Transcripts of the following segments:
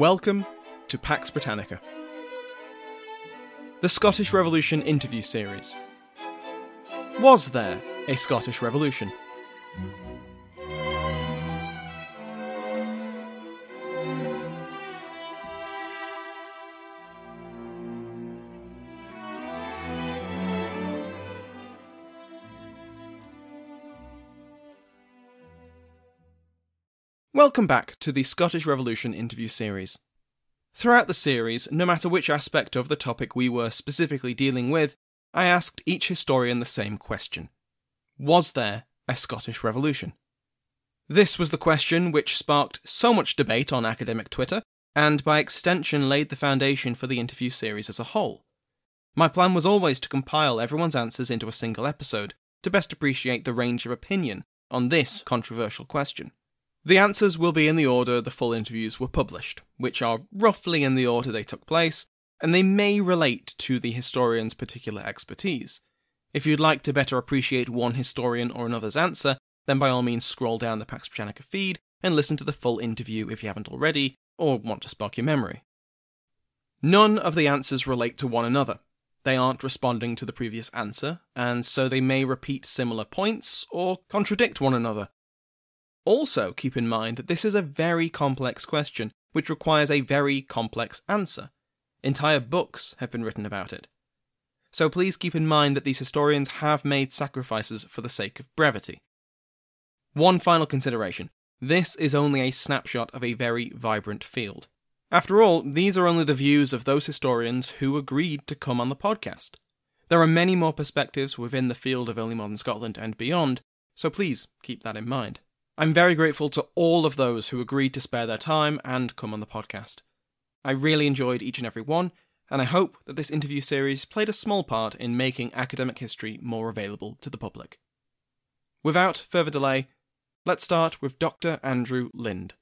Welcome to Pax Britannica, the Scottish Revolution interview series. Was there a Scottish Revolution? Welcome back to the Scottish Revolution interview series. Throughout the series, no matter which aspect of the topic we were specifically dealing with, I asked each historian the same question Was there a Scottish Revolution? This was the question which sparked so much debate on academic Twitter, and by extension laid the foundation for the interview series as a whole. My plan was always to compile everyone's answers into a single episode to best appreciate the range of opinion on this controversial question. The answers will be in the order the full interviews were published, which are roughly in the order they took place, and they may relate to the historian's particular expertise. If you'd like to better appreciate one historian or another's answer, then by all means scroll down the Pax Britannica feed and listen to the full interview if you haven't already, or want to spark your memory. None of the answers relate to one another. They aren't responding to the previous answer, and so they may repeat similar points or contradict one another. Also, keep in mind that this is a very complex question, which requires a very complex answer. Entire books have been written about it. So please keep in mind that these historians have made sacrifices for the sake of brevity. One final consideration this is only a snapshot of a very vibrant field. After all, these are only the views of those historians who agreed to come on the podcast. There are many more perspectives within the field of early modern Scotland and beyond, so please keep that in mind. I'm very grateful to all of those who agreed to spare their time and come on the podcast. I really enjoyed each and every one, and I hope that this interview series played a small part in making academic history more available to the public. Without further delay, let's start with Dr. Andrew Lind.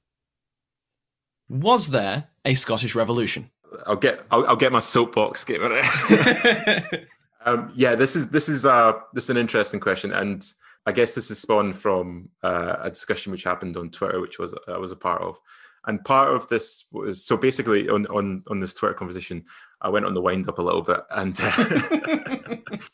Was there a Scottish Revolution? I'll get I'll, I'll get my soapbox. Get um, yeah, this is this is uh this is an interesting question, and I guess this is spawned from uh, a discussion which happened on Twitter, which was I was a part of, and part of this was so basically on on on this Twitter conversation, I went on the wind up a little bit, and uh,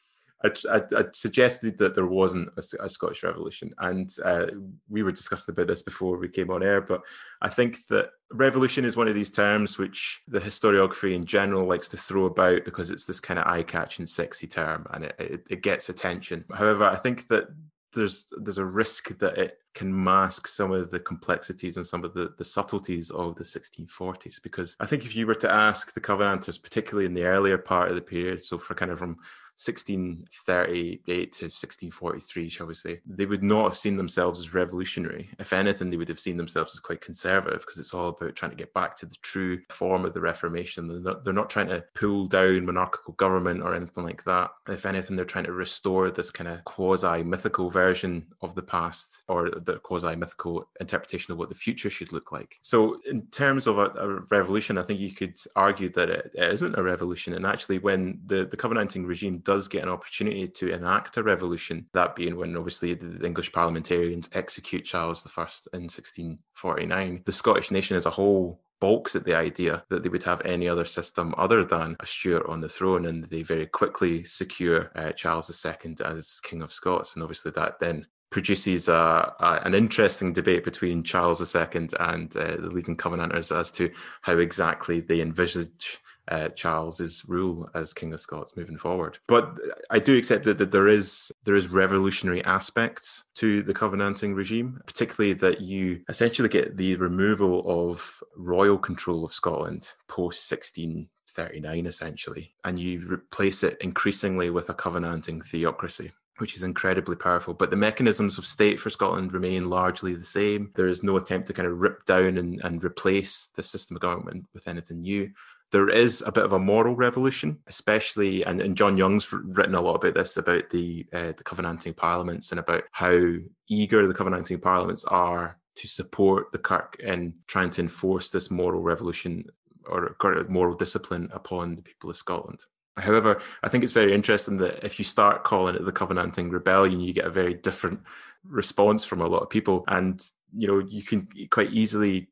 I, I, I, suggested that there wasn't a, a Scottish Revolution, and uh, we were discussing about this before we came on air. But I think that revolution is one of these terms which the historiography in general likes to throw about because it's this kind of eye-catching, sexy term, and it, it, it gets attention. However, I think that there's there's a risk that it can mask some of the complexities and some of the, the subtleties of the 1640s. Because I think if you were to ask the Covenanters, particularly in the earlier part of the period, so for kind of from 1638 to 1643, shall we say, they would not have seen themselves as revolutionary. If anything, they would have seen themselves as quite conservative because it's all about trying to get back to the true form of the Reformation. They're not, they're not trying to pull down monarchical government or anything like that. If anything, they're trying to restore this kind of quasi mythical version of the past or the quasi mythical interpretation of what the future should look like. So, in terms of a, a revolution, I think you could argue that it, it isn't a revolution. And actually, when the, the Covenanting regime does get an opportunity to enact a revolution, that being when obviously the English parliamentarians execute Charles I in 1649, the Scottish nation as a whole balks at the idea that they would have any other system other than a Stuart on the throne, and they very quickly secure uh, Charles II as King of Scots. And obviously, that then produces an interesting debate between Charles II and uh, the leading Covenanters as to how exactly they envisage uh, Charles's rule as King of Scots moving forward. But I do accept that, that there is there is revolutionary aspects to the Covenanting regime, particularly that you essentially get the removal of royal control of Scotland post 1639, essentially, and you replace it increasingly with a Covenanting theocracy which is incredibly powerful. But the mechanisms of state for Scotland remain largely the same. There is no attempt to kind of rip down and, and replace the system of government with anything new there is a bit of a moral revolution, especially, and, and John Young's written a lot about this about the uh, the Covenanting parliaments and about how eager the Covenanting parliaments are to support the Kirk in trying to enforce this moral revolution or moral discipline upon the people of Scotland. However, I think it's very interesting that if you start calling it the Covenanting Rebellion, you get a very different response from a lot of people. And, you know, you can quite easily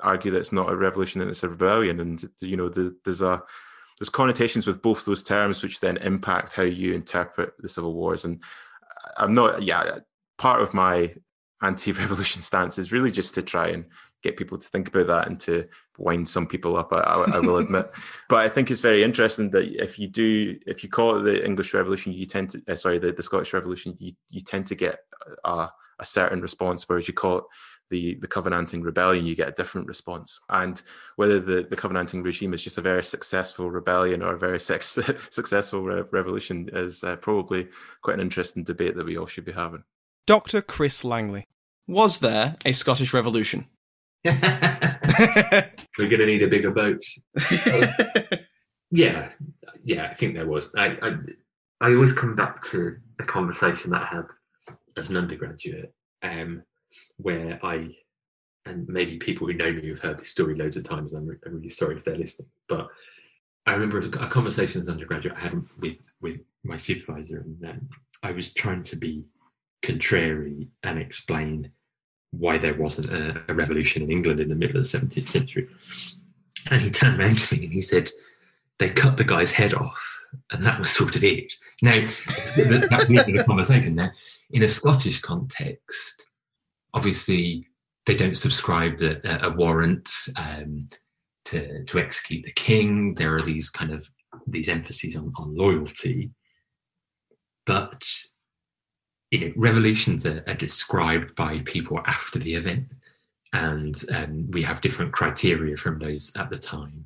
argue that it's not a revolution and it's a rebellion. And you know, the, there's a there's connotations with both those terms, which then impact how you interpret the civil wars. And I'm not, yeah, part of my anti-revolution stance is really just to try and get people to think about that and to wind some people up. I, I, I will admit, but I think it's very interesting that if you do, if you call it the English Revolution, you tend to, uh, sorry, the, the Scottish Revolution, you you tend to get a, a certain response, whereas you call it the, the Covenanting rebellion, you get a different response. And whether the, the Covenanting regime is just a very successful rebellion or a very sex, successful re- revolution is uh, probably quite an interesting debate that we all should be having. Dr. Chris Langley. Was there a Scottish Revolution? We're going to need a bigger boat. yeah, yeah, I think there was. I, I, I always come back to a conversation that I had as an undergraduate. Um, where I, and maybe people who know me have heard this story loads of times. I'm, re- I'm really sorry if they're listening, but I remember a conversation as an undergraduate I had with with my supervisor, and um, I was trying to be contrary and explain why there wasn't a, a, revolution in England in the middle of the 17th century. And he turned around to me and he said, "They cut the guy's head off, and that was sort of it." Now, that's the end of the conversation. Now, in a Scottish context, obviously they don't subscribe to a, a warrant um, to to execute the king. There are these kind of these emphases on, on loyalty, but you know, revolutions are, are described by people after the event, and um, we have different criteria from those at the time.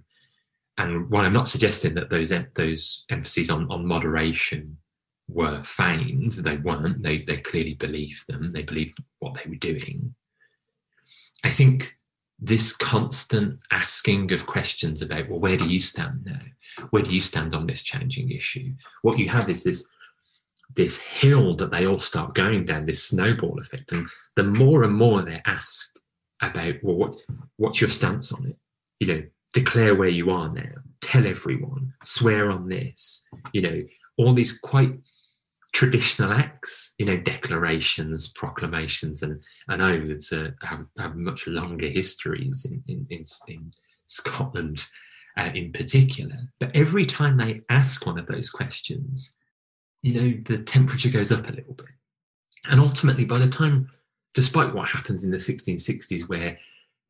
And while I'm not suggesting that those those emphases on, on moderation were feigned. They weren't. They they clearly believed them. They believed what they were doing. I think this constant asking of questions about well, where do you stand now? Where do you stand on this changing issue? What you have is this this hill that they all start going down, this snowball effect. And the more and more they're asked about, well, what what's your stance on it? You know, declare where you are now, tell everyone, swear on this, you know, all these quite traditional acts, you know, declarations, proclamations, and, and oaths uh, have, have much longer histories in, in, in, in Scotland uh, in particular. But every time they ask one of those questions, you know, the temperature goes up a little bit. And ultimately, by the time, despite what happens in the 1660s, where,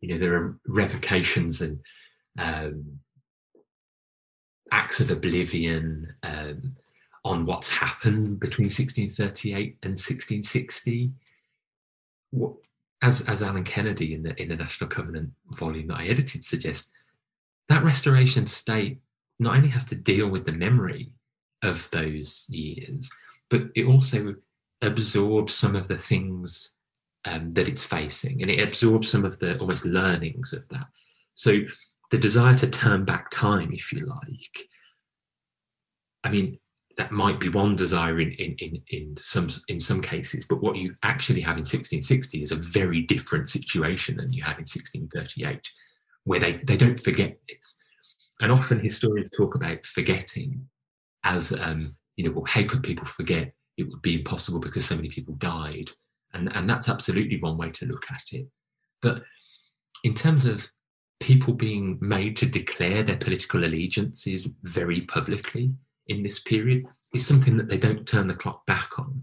you know, there are revocations and um, acts of oblivion, um, on what's happened between 1638 and 1660. What, as, as Allan Kennedy in the, in the National Covenant volume that I edited suggests, that restoration state not only has to deal with the memory of those years, but it also absorbs some of the things um, that it's facing and it absorbs some of the almost learnings of that. So the desire to turn back time, if you like, I mean, that might be one desire in, in, in, in some in some cases, but what you actually have in 1660 is a very different situation than you had in 1638, where they, they don't forget this. And often historians talk about forgetting as um, you know, well, how could people forget? It would be impossible because so many people died. And, and that's absolutely one way to look at it. But in terms of people being made to declare their political allegiances very publicly in this period is something that they don't turn the clock back on.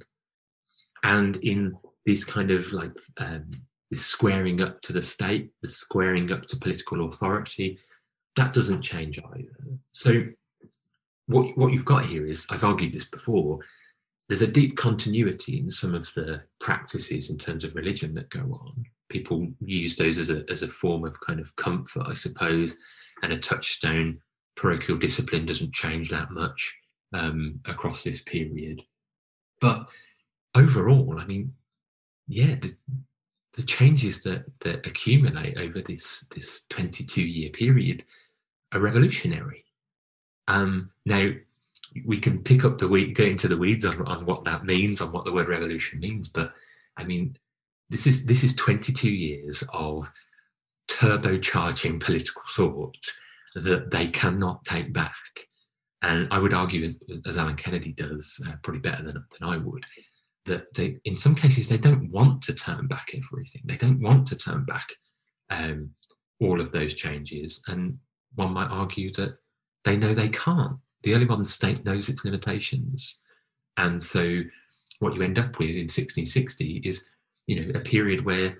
And in these kind of like um, this squaring up to the state, the squaring up to political authority, that doesn't change either. So what what you've got here is I've argued this before. There's a deep continuity in some of the practices in terms of religion that go on. People use those as a as a form of kind of comfort, I suppose, and a touchstone. Parochial discipline doesn't change that much um, across this period, but overall, I mean, yeah, the, the changes that that accumulate over this this 22 year period are revolutionary. Um, now we can pick up the weed, get into the weeds on, on what that means, on what the word revolution means. But I mean, this is this is 22 years of turbocharging political thought that they cannot take back. And I would argue, as Allan Kennedy does, uh, probably better than, than I would, that they, in some cases, they don't want to turn back everything. They don't want to turn back um, all of those changes. And one might argue that they know they can't. The early modern state knows its limitations. And so what you end up with in 1660 is, you know, a period where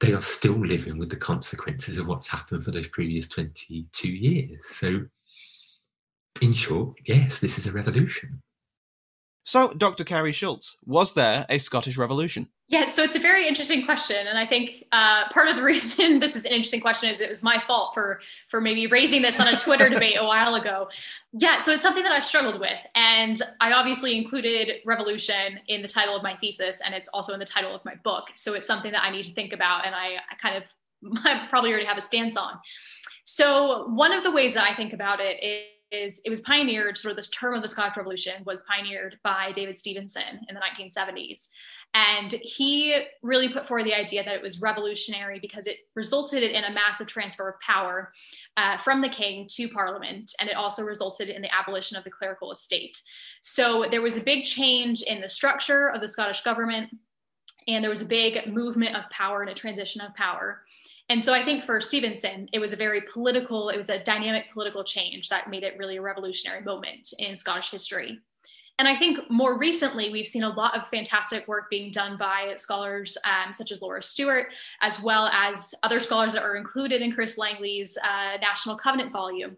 they are still living with the consequences of what's happened for those previous 22 years. So, in short, yes, this is a revolution. So, Dr. Karie Schultz, was there a Scottish Revolution? Yeah, so it's a very interesting question, and I think uh, part of the reason this is an interesting question is it was my fault for for maybe raising this on a Twitter debate a while ago. Yeah, so it's something that I've struggled with, and I obviously included revolution in the title of my thesis, and it's also in the title of my book. So it's something that I need to think about, and I, I kind of I probably already have a stance on. So one of the ways that I think about it is is it was pioneered sort of this term of the Scottish Revolution was pioneered by David Stevenson in the 1970s. And he really put forward the idea that it was revolutionary because it resulted in a massive transfer of power uh, from the king to parliament. And it also resulted in the abolition of the clerical estate. So there was a big change in the structure of the Scottish government. And there was a big movement of power and a transition of power. And so I think for Stevenson, it was a very political, it was a dynamic political change that made it really a revolutionary moment in Scottish history. And I think more recently, we've seen a lot of fantastic work being done by scholars um, such as Laura Stewart, as well as other scholars that are included in Chris Langley's uh, National Covenant volume.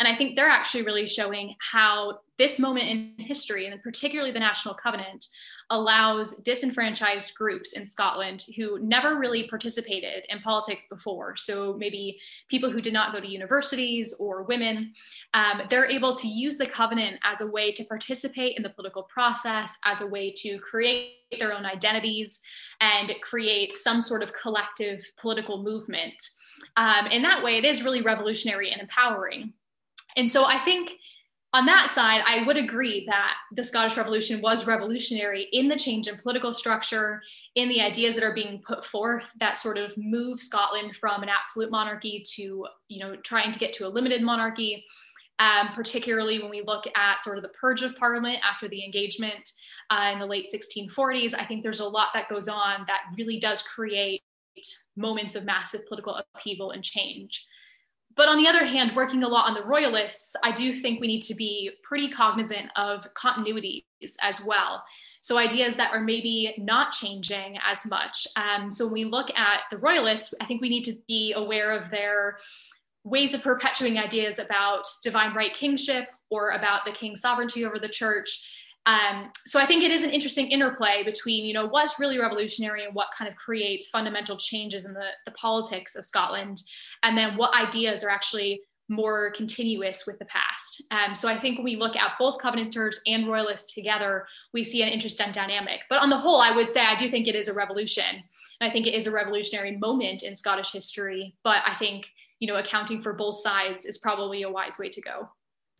And I think they're actually really showing how this moment in history, and particularly the National Covenant, allows disenfranchised groups in Scotland who never really participated in politics before. So maybe people who did not go to universities or women, um, they're able to use the covenant as a way to participate in the political process, as a way to create their own identities and create some sort of collective political movement. Um, in that way, it is really revolutionary and empowering. And so I think on that side, I would agree that the Scottish Revolution was revolutionary in the change in political structure, in the ideas that are being put forth that sort of move Scotland from an absolute monarchy to, you know, trying to get to a limited monarchy. Um, particularly when we look at sort of the purge of Parliament after the engagement uh, in the late 1640s, I think there's a lot that goes on that really does create moments of massive political upheaval and change. But on the other hand, working a lot on the royalists, I do think we need to be pretty cognizant of continuities as well. So ideas that are maybe not changing as much. Um, so when we look at the royalists, I think we need to be aware of their ways of perpetuating ideas about divine right kingship or about the king's sovereignty over the church um, so I think it is an interesting interplay between, you know, what's really revolutionary and what kind of creates fundamental changes in the, the politics of Scotland, and then what ideas are actually more continuous with the past. Um, so I think when we look at both Covenanters and Royalists together, we see an interesting dynamic. But on the whole, I would say I do think it is a revolution. And I think it is a revolutionary moment in Scottish history. But I think, you know, accounting for both sides is probably a wise way to go.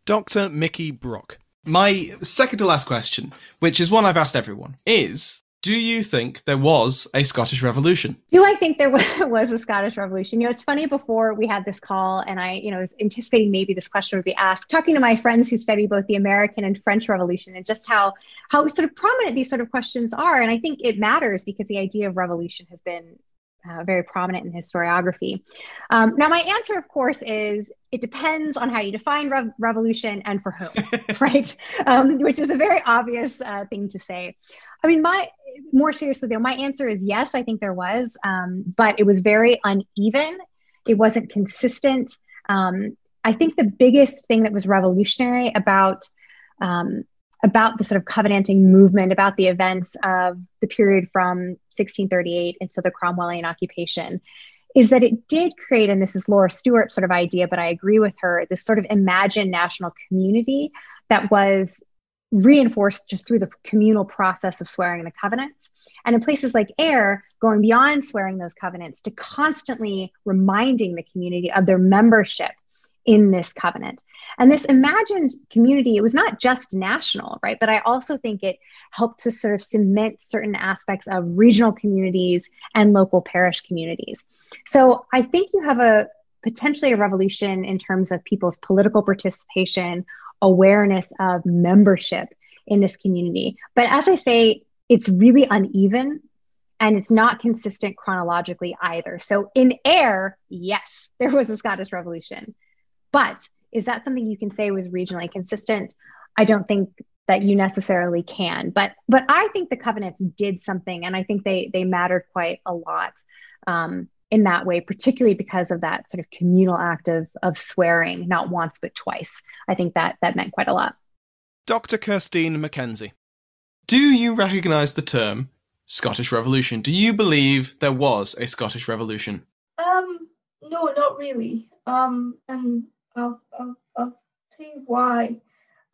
Dr. Mikki Brock. My second to last question, which is one I've asked everyone, is Do you think there was a Scottish Revolution? Do I think there was a Scottish Revolution? You know, it's funny. Before we had this call, and I, you know, was anticipating maybe this question would be asked. Talking to my friends who study both the American and French Revolution, and just how how sort of prominent these sort of questions are, and I think it matters because the idea of revolution has been uh, very prominent in historiography. Um, now, my answer, of course, is it depends on how you define rev- revolution and for whom, right? Um, which is a very obvious uh, thing to say. I mean, my more seriously though, my answer is yes. I think there was, um, but it was very uneven. It wasn't consistent. Um, I think the biggest thing that was revolutionary about um, about the sort of covenanting movement, about the events of the period from 1638 into the Cromwellian occupation, is that it did create, and this is Laura Stewart's sort of idea, but I agree with her, this sort of imagined national community that was reinforced just through the communal process of swearing the covenants. And in places like Ayr, going beyond swearing those covenants to constantly reminding the community of their membership in this covenant. And this imagined community, it was not just national, right? But I also think it helped to sort of cement certain aspects of regional communities and local parish communities. So I think you have a potentially a revolution in terms of people's political participation, awareness of membership in this community. But as I say, it's really uneven and it's not consistent chronologically either. So in Ayr, yes, there was a Scottish Revolution. But is that something you can say was regionally consistent? I don't think that you necessarily can. But but I think the covenants did something, and I think they they mattered quite a lot um, in that way, particularly because of that sort of communal act of of swearing, not once but twice. I think that that meant quite a lot. Dr. Kirsteen MacKenzie, do you recognise the term Scottish Revolution? Do you believe there was a Scottish Revolution? Um, no, not really. Um, and I'll tell you why.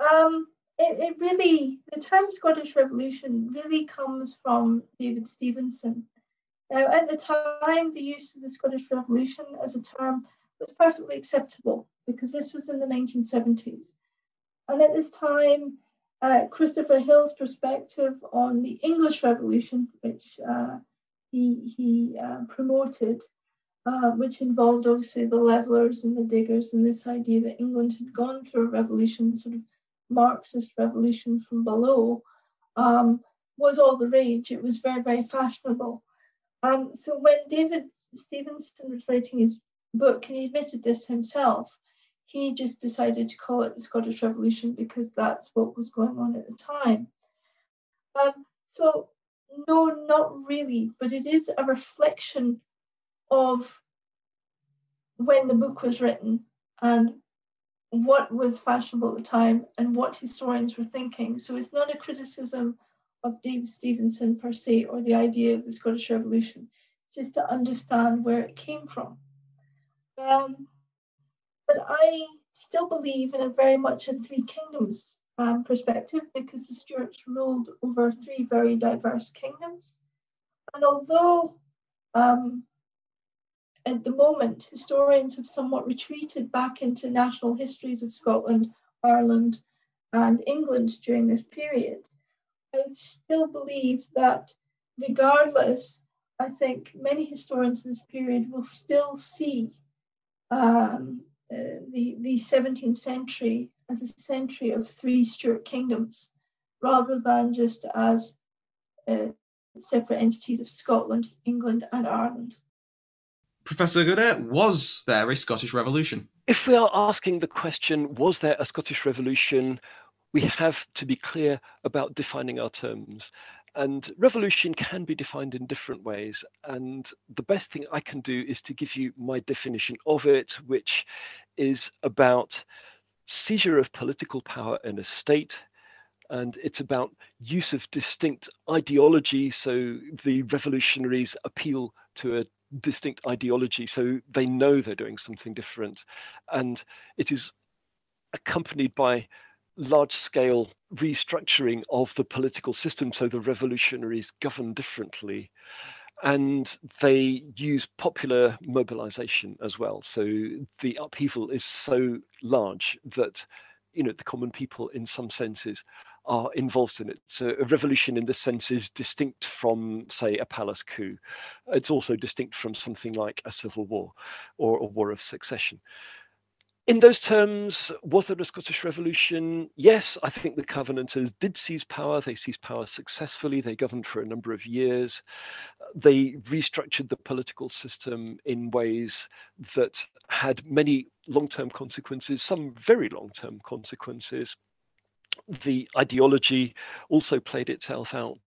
Um, it, it really, the term Scottish Revolution really comes from David Stevenson. Now, at the time, the use of the Scottish Revolution as a term was perfectly acceptable because this was in the 1970s. And at this time, uh, Christopher Hill's perspective on the English Revolution, which uh, he, he uh, promoted, uh, which involved obviously the levelers and the diggers and this idea that England had gone through a revolution, sort of Marxist revolution from below, um, was all the rage. It was very, very fashionable. Um, so when David Stevenson was writing his book, and he admitted this himself, he just decided to call it the Scottish Revolution because that's what was going on at the time. Um, so, no, not really, but it is a reflection of when the book was written and what was fashionable at the time and what historians were thinking. So it's not a criticism of Dave Stevenson per se or the idea of the Scottish Revolution. It's just to understand where it came from. Um, but I still believe in a very much a three kingdoms um, perspective because the Stuarts ruled over three very diverse kingdoms. And although um, at the moment, historians have somewhat retreated back into national histories of Scotland, Ireland, and England during this period. I still believe that, regardless, I think many historians in this period will still see um, uh, the, the 17th century as a century of three Stuart kingdoms rather than just as uh, separate entities of Scotland, England, and Ireland. Professor Goodare, was there a Scottish Revolution? If we are asking the question, was there a Scottish Revolution, we have to be clear about defining our terms. And revolution can be defined in different ways. And the best thing I can do is to give you my definition of it, which is about seizure of political power in a state. And it's about use of distinct ideology. So the revolutionaries appeal to a distinct ideology, so they know they're doing something different. And it is accompanied by large scale restructuring of the political system so the revolutionaries govern differently and they use popular mobilization as well so the upheaval is so large that you know the common people in some senses are involved in it. So a revolution in this sense is distinct from, say, a palace coup. It's also distinct from something like a civil war or a war of succession. In those terms, was there a Scottish Revolution? Yes, I think the Covenanters did seize power. They seized power successfully. They governed for a number of years. They restructured the political system in ways that had many long term consequences, some very long term consequences. The ideology also played itself out.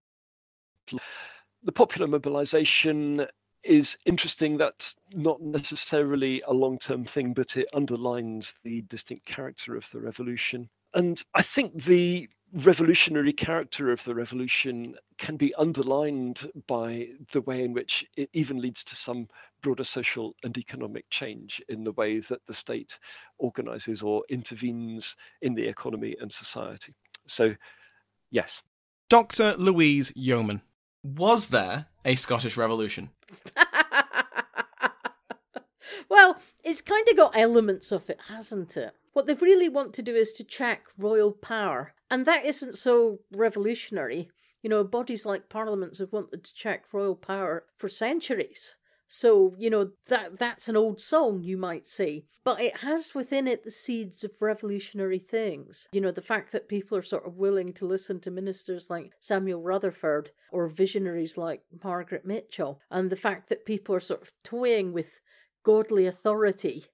The popular mobilization is interesting. That's not necessarily a long term thing, but it underlines the distinct character of the revolution. And I think the revolutionary character of the revolution can be underlined by the way in which it even leads to some broader social and economic change in the way that the state organizes or intervenes in the economy and society. So, yes. Dr. Louise Yeoman. Was there a Scottish Revolution? well, it's kind of got elements of it, hasn't it? What they really want to do is to check royal power, and that isn't so revolutionary. You know, bodies like parliaments have wanted to check royal power for centuries. So, you know, that that's an old song, you might say. But it has within it the seeds of revolutionary things. You know, the fact that people are sort of willing to listen to ministers like Samuel Rutherford or visionaries like Margaret Mitchell, and the fact that people are sort of toying with godly authority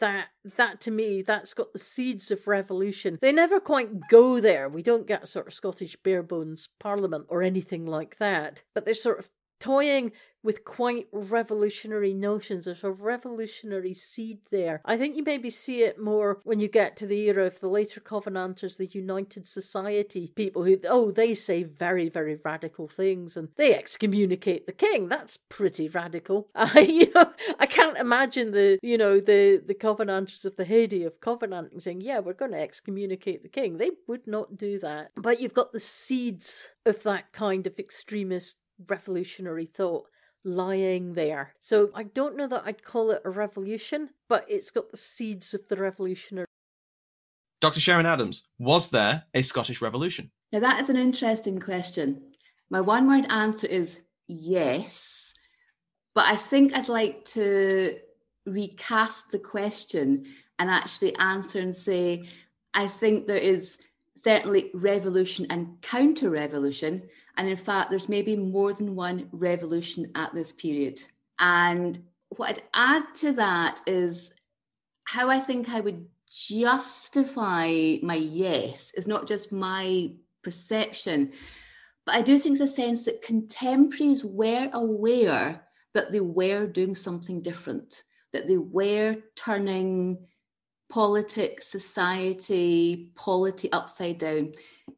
that that to me that's got the seeds of revolution. They never quite go there. We don't get a sort of scottish Barebones parliament or anything like that but they're sort of toying with quite revolutionary notions. There's a revolutionary seed there. I think you maybe see it more when you get to the era of the later Covenanters, the United Society people who, oh, they say very, very radical things and they excommunicate the king. That's pretty radical. I, you know, I can't imagine the, you know, the, the Covenanters of the heyday of Covenanting saying, yeah, we're going to excommunicate the king. They would not do that. But you've got the seeds of that kind of extremist revolutionary thought lying there. So I don't know that I'd call it a revolution, but it's got the seeds of the revolutionary. Dr. Sharon Adams, was there a Scottish Revolution? Now, that is an interesting question. My one word answer is yes, but I think I'd like to recast the question and actually answer and say, I think there is certainly revolution and counter revolution. And in fact, there's maybe more than one revolution at this period. And what I'd add to that is how I think I would justify my yes is not just my perception, but I do think there's a sense that contemporaries were aware that they were doing something different, that they were turning politics, society, polity upside down.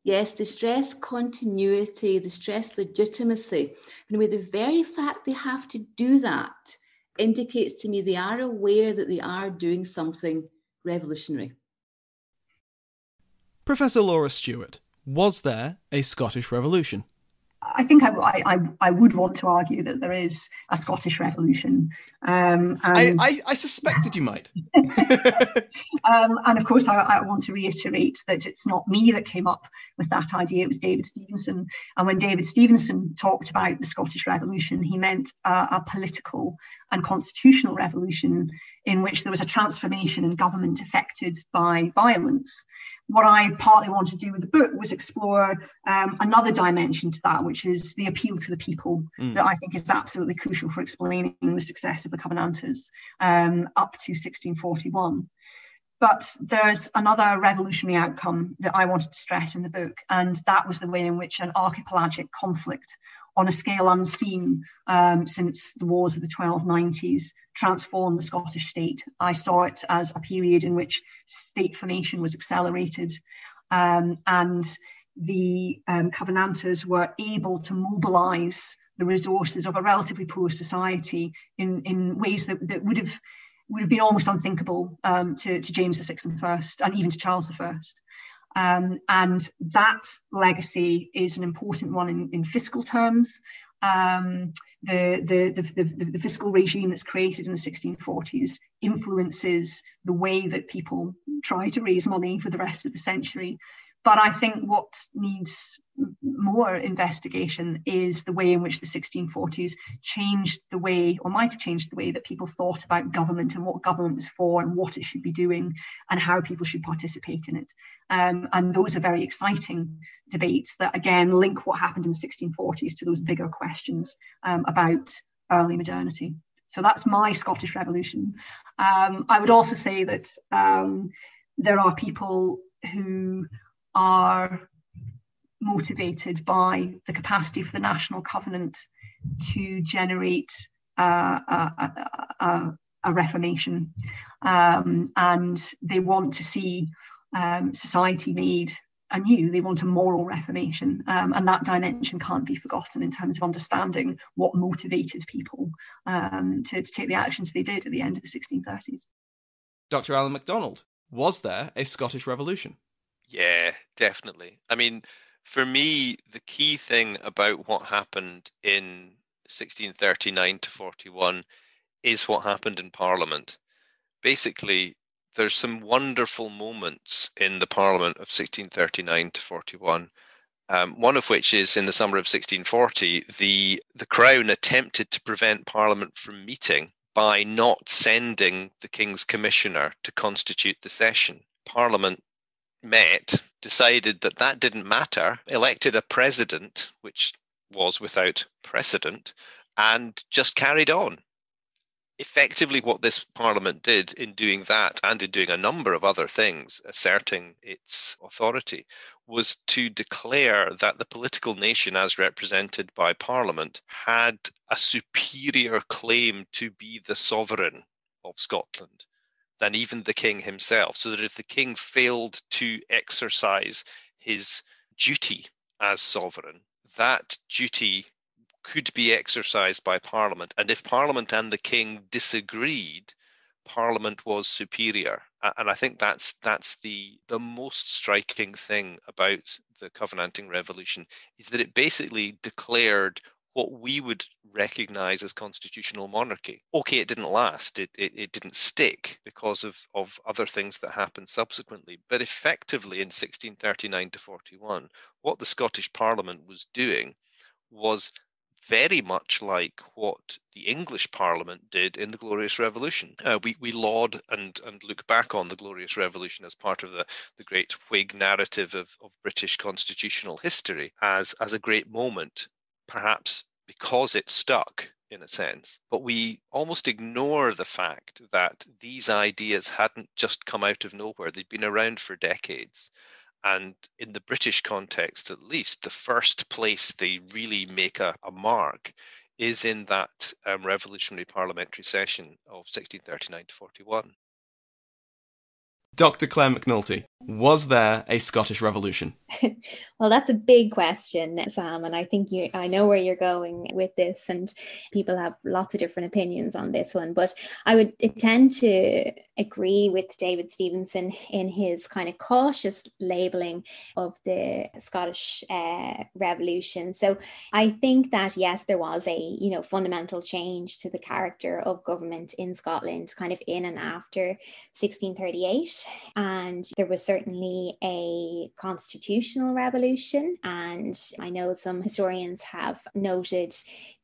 Yes, the stress continuity, the stress legitimacy. And with the very fact they have to do that indicates to me they are aware that they are doing something revolutionary. Professor Laura Stewart, was there a Scottish Revolution? I think I, I, I would want to argue that there is a Scottish Revolution. Um, and, I, I, I, suspected you might. um, and of course, I, I, want to reiterate that it's not me that came up with that idea, it was David Stevenson. And when David Stevenson talked about the Scottish Revolution, he meant a, a political and constitutional revolution in which there was a transformation in government affected by violence what I partly wanted to do with the book was explore um, another dimension to that, which is the appeal to the people, mm. that I think is absolutely crucial for explaining the success of the Covenanters um, up to 1641. But there's another revolutionary outcome that I wanted to stress in the book, and that was the way in which an archipelagic conflict on a scale unseen um, since the wars of the 1290s transformed the Scottish state. I saw it as a period in which state formation was accelerated um, and the um, Covenanters were able to mobilize the resources of a relatively poor society in, in ways that, that would have would have been almost unthinkable um, to, to James VI and first, and even to Charles I. Um, and that legacy is an important one in, in fiscal terms. Um, the, the, the, the, the fiscal regime that's created in the 1640s influences the way that people try to raise money for the rest of the century. but I think what needs more investigation is the way in which the 1640s changed the way, or might have changed the way that people thought about government and what government was for and what it should be doing and how people should participate in it. Um, and those are very exciting debates that, again, link what happened in the 1640s to those bigger questions um, about early modernity. So that's my Scottish Revolution. Um, I would also say that um, there are people who are motivated by the capacity for the national covenant to generate uh, a, a, a, reformation. Um, and they want to see um, society made anew. They want a moral reformation. Um, and that dimension can't be forgotten in terms of understanding what motivated people um, to, to take the actions they did at the end of the 1630s. Dr. Alan MacDonald, was there a Scottish Revolution? Yeah, definitely. I mean, for me, the key thing about what happened in 1639 to 41 is what happened in Parliament. Basically, there's some wonderful moments in the Parliament of 1639 to 41. Um, one of which is in the summer of 1640, the the Crown attempted to prevent Parliament from meeting by not sending the King's Commissioner to constitute the session. Parliament met, decided that that didn't matter, elected a president, which was without precedent, and just carried on. Effectively, what this parliament did in doing that and in doing a number of other things, asserting its authority, was to declare that the political nation, as represented by parliament, had a superior claim to be the sovereign of Scotland than even the king himself. So that if the king failed to exercise his duty as sovereign, that duty could be exercised by parliament. And if parliament and the king disagreed, parliament was superior and i think that's that's the the most striking thing about the covenanting revolution is that it basically declared what we would recognize as constitutional monarchy. Okay, it didn't last, it, it, it, didn't stick because of, of other things that happened subsequently. But effectively, in 1639 to 41, what the Scottish Parliament was doing was very much like what the English Parliament did in the Glorious Revolution. Uh, we, we laud and, and look back on the Glorious Revolution as part of the, the great Whig narrative of, of British constitutional history as, as a great moment perhaps because it stuck in a sense. But we almost ignore the fact that these ideas hadn't just come out of nowhere, they'd been around for decades. And in the British context, at least, the first place they really make a, a mark is in that um, revolutionary parliamentary session of 1639 to 41. Dr. Claire McNulty, was there a Scottish Revolution? well, that's a big question, Sam, and I think you I know where you're going with this, and people have lots of different opinions on this one. But I would tend to agree with David Stevenson in his kind of cautious labeling of the Scottish uh, Revolution. So I think that yes, there was a you know fundamental change to the character of government in Scotland, kind of in and after 1638, and there was certainly a constitutional revolution. And I know some historians have noted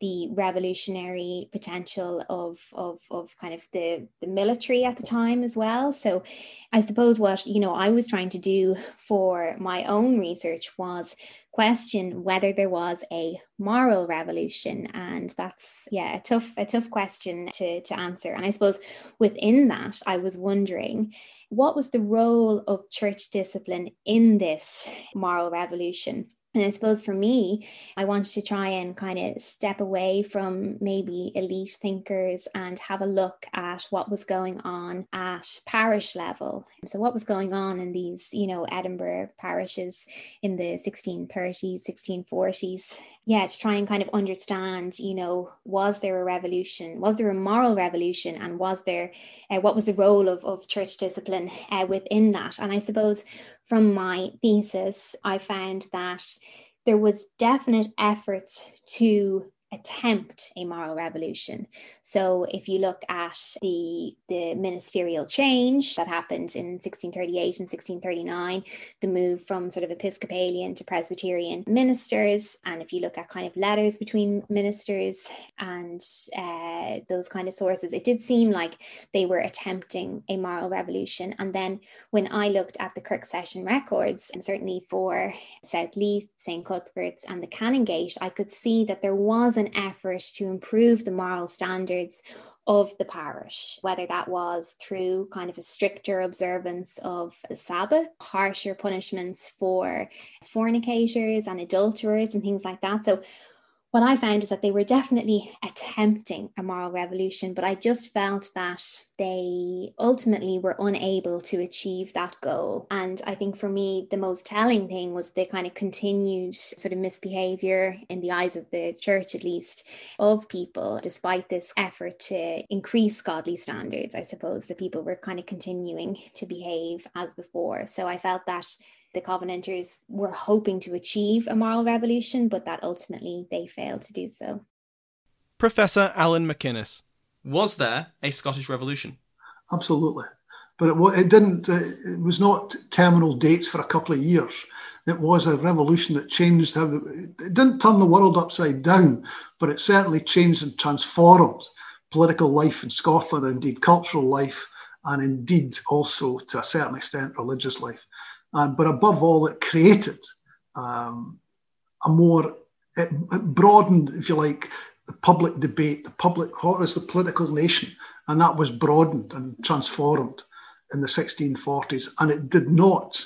the revolutionary potential of, of, of kind of the, the military at the time as well. So I suppose what, you know, I was trying to do for my own research was question whether there was a moral revolution and that's yeah a tough a tough question to to answer. And i suppose within that i was wondering what was the role of church discipline in this moral revolution and I suppose for me, I wanted to try and kind of step away from maybe elite thinkers and have a look at what was going on at parish level. So, what was going on in these, you know, Edinburgh parishes in the 1630s, 1640s? Yeah, to try and kind of understand, you know, was there a revolution? Was there a moral revolution? And was there, uh, what was the role of, of church discipline uh, within that? And I suppose from my thesis, I found that there was definite efforts to attempt a moral revolution. So if you look at the the ministerial change that happened in 1638 and 1639, the move from sort of Episcopalian to Presbyterian ministers, and if you look at kind of letters between ministers and uh, those kind of sources, it did seem like they were attempting a moral revolution. And then when I looked at the Kirk Session records, and certainly for South Leith, St. Cuthbert's, and the Canongate, I could see that there was an effort to improve the moral standards of the parish, whether that was through kind of a stricter observance of the Sabbath, harsher punishments for fornicators and adulterers and things like that. So what I found is that they were definitely attempting a moral revolution, but I just felt that they ultimately were unable to achieve that goal. And I think for me, the most telling thing was the kind of continued sort of misbehavior in the eyes of the church, at least, of people, despite this effort to increase godly standards. I suppose the people were kind of continuing to behave as before. So I felt that the Covenanters were hoping to achieve a moral revolution, but that ultimately they failed to do so. Professor Allan MacInnes, was there a Scottish Revolution? Absolutely, but it, it didn't. Uh, it was not terminal dates for a couple of years. It was a revolution that changed how the, it didn't turn the world upside down, but it certainly changed and transformed political life in Scotland, indeed cultural life, and indeed also to a certain extent religious life. But above all, it created um, a more, it, it, broadened, if you like, the public debate, the public, what is the political nation? And that was broadened and transformed in the 1640s. And it did not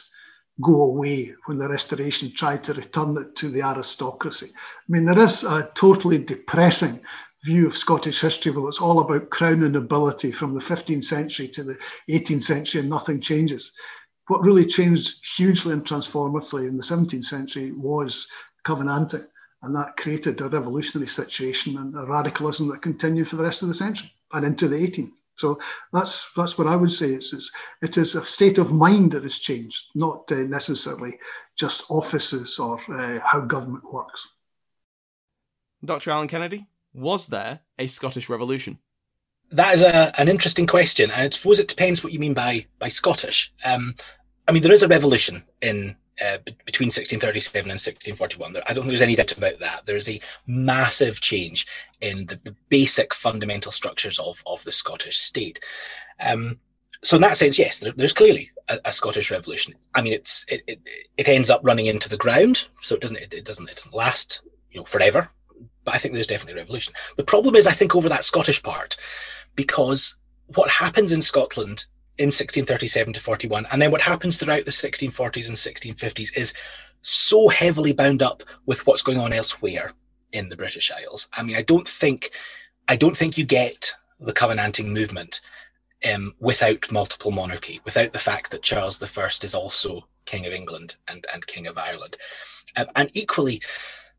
go away when the Restoration tried to return it to the aristocracy. I mean, there is a totally depressing view of Scottish history Well, it's all about crown and nobility from the 15th century to the 18th century and nothing changes what really changed hugely and transformatively in the 17th century was Covenanting, and that created a revolutionary situation and a radicalism that continued for the rest of the century and into the 18th. So that's that's what I would say. It's, it's it is a state of mind that has changed, not uh, necessarily just offices or uh, how government works. Dr. Allan Kennedy, was there a Scottish Revolution? That is a, an interesting question, and I suppose it depends what you mean by by Scottish. Um, I mean, there is a revolution in uh, between 1637 and 1641. I don't think there's any doubt about that. There is a massive change in the, the basic fundamental structures of, of the Scottish state. Um, so in that sense, yes, there, there's clearly a, a, Scottish revolution. I mean, it's it, it, it ends up running into the ground, so it doesn't it, it doesn't it doesn't last you know forever. But I think there's definitely a revolution. The problem is, I think, over that Scottish part, because what happens in Scotland in 1637 to 41. And then what happens throughout the 1640s and 1650s is so heavily bound up with what's going on elsewhere in the British Isles. I mean, I don't think, I don't think you get the Covenanting movement um, without multiple monarchy, without the fact that Charles I is also King of England and, and King of Ireland. Um, and equally,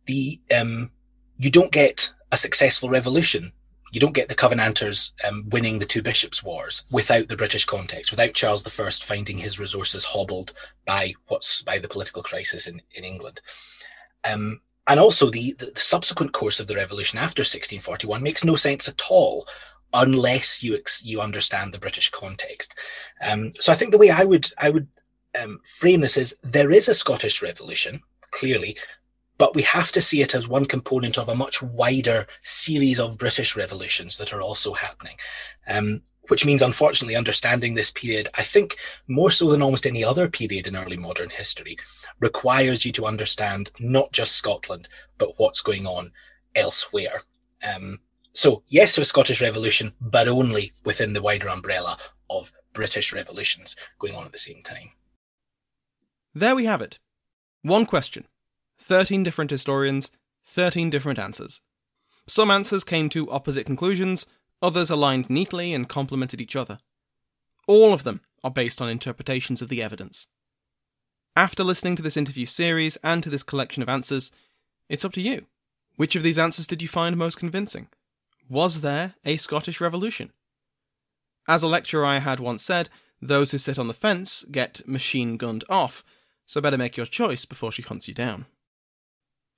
the um, you don't get a successful revolution you don't get the Covenanters um, winning the two bishops' wars without the British context, without Charles I finding his resources hobbled by what's by the political crisis in, in England. Um, and also, the, the, subsequent course of the revolution after 1641 makes no sense at all unless you ex- you understand the British context. Um, so I think the way I would I would um, frame this is there is a Scottish Revolution, clearly, but we have to see it as one component of a much wider series of British revolutions that are also happening. Um, which means, unfortunately, understanding this period, I think more so than almost any other period in early modern history, requires you to understand not just Scotland, but what's going on elsewhere. Um, so, yes to a Scottish Revolution, but only within the wider umbrella of British revolutions going on at the same time. There we have it. One question 13 different historians, 13 different answers. Some answers came to opposite conclusions, others aligned neatly and complemented each other. All of them are based on interpretations of the evidence. After listening to this interview series and to this collection of answers, it's up to you. Which of these answers did you find most convincing? Was there a Scottish Revolution? As a lecturer I had once said, those who sit on the fence get machine gunned off, so better make your choice before she hunts you down.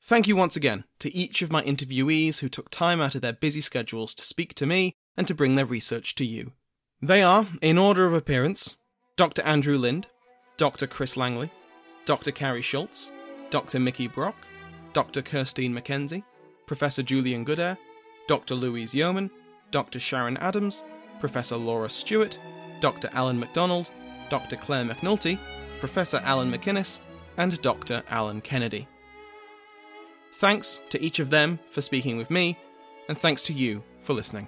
Thank you once again to each of my interviewees who took time out of their busy schedules to speak to me and to bring their research to you. They are, in order of appearance, Dr. Andrew Lind, Dr. Chris Langley, Dr. Karie Schultz, Dr. Mikki Brock, Dr. Kirsteen MacKenzie, Professor Julian Goodare, Dr. Louise Yeoman, Dr. Sharon Adams, Professor Laura Stewart, Dr. Alan MacDonald, Dr. Claire McNulty, Professor Allan MacInnes, and Dr. Allan Kennedy. Thanks to each of them for speaking with me, and thanks to you for listening.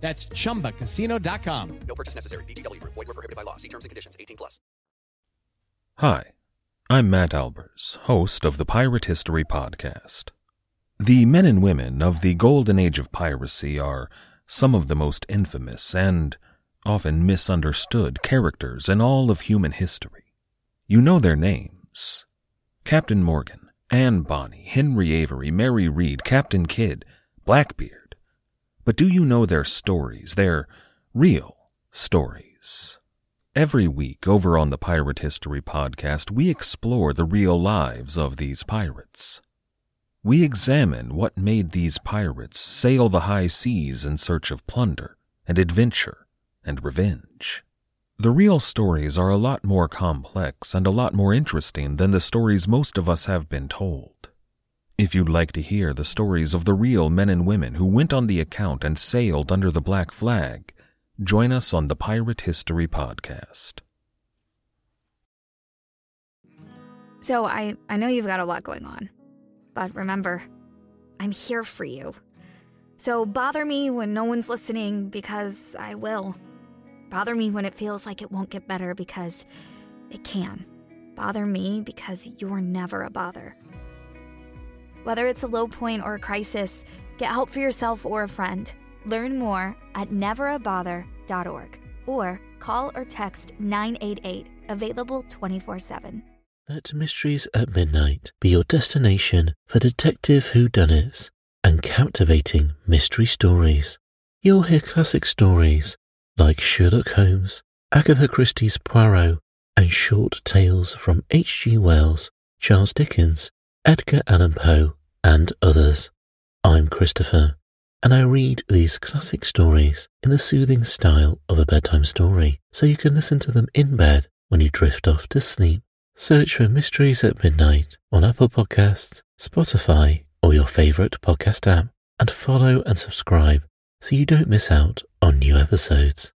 That's chumbacasino.com. No purchase necessary. VGW Group. Void were prohibited by law. See terms and conditions. 18 plus. Hi, I'm Matt Albers, host of the Pirate History Podcast. The men and women of the golden age of piracy are some of the most infamous and often misunderstood characters in all of human history. You know their names Captain Morgan, Anne Bonny, Henry Avery, Mary Read, Captain Kidd, Blackbeard. But do you know their stories, their real stories? Every week over on the Pirate History Podcast, we explore the real lives of these pirates. We examine what made these pirates sail the high seas in search of plunder and adventure and revenge. The real stories are a lot more complex and a lot more interesting than the stories most of us have been told. If you'd like to hear the stories of the real men and women who went on the account and sailed under the black flag, join us on the Pirate History Podcast. So I, I know you've got a lot going on, but remember, I'm here for you. So bother me when no one's listening because I will. Bother me when it feels like it won't get better because it can. Bother me because you're never a bother. Whether it's a low point or a crisis, get help for yourself or a friend. Learn more at neverabother.org or call or text 988, available 24 7. Let Mysteries at Midnight be your destination for detective whodunits and captivating mystery stories. You'll hear classic stories like Sherlock Holmes, Agatha Christie's Poirot, and short tales from H.G. Wells, Charles Dickens, Edgar Allan Poe, and others. I'm Christopher, and I read these classic stories in the soothing style of a bedtime story, so you can listen to them in bed when you drift off to sleep. Search for Mysteries at Midnight on Apple Podcasts, Spotify, or your favorite podcast app, and follow and subscribe so you don't miss out on new episodes.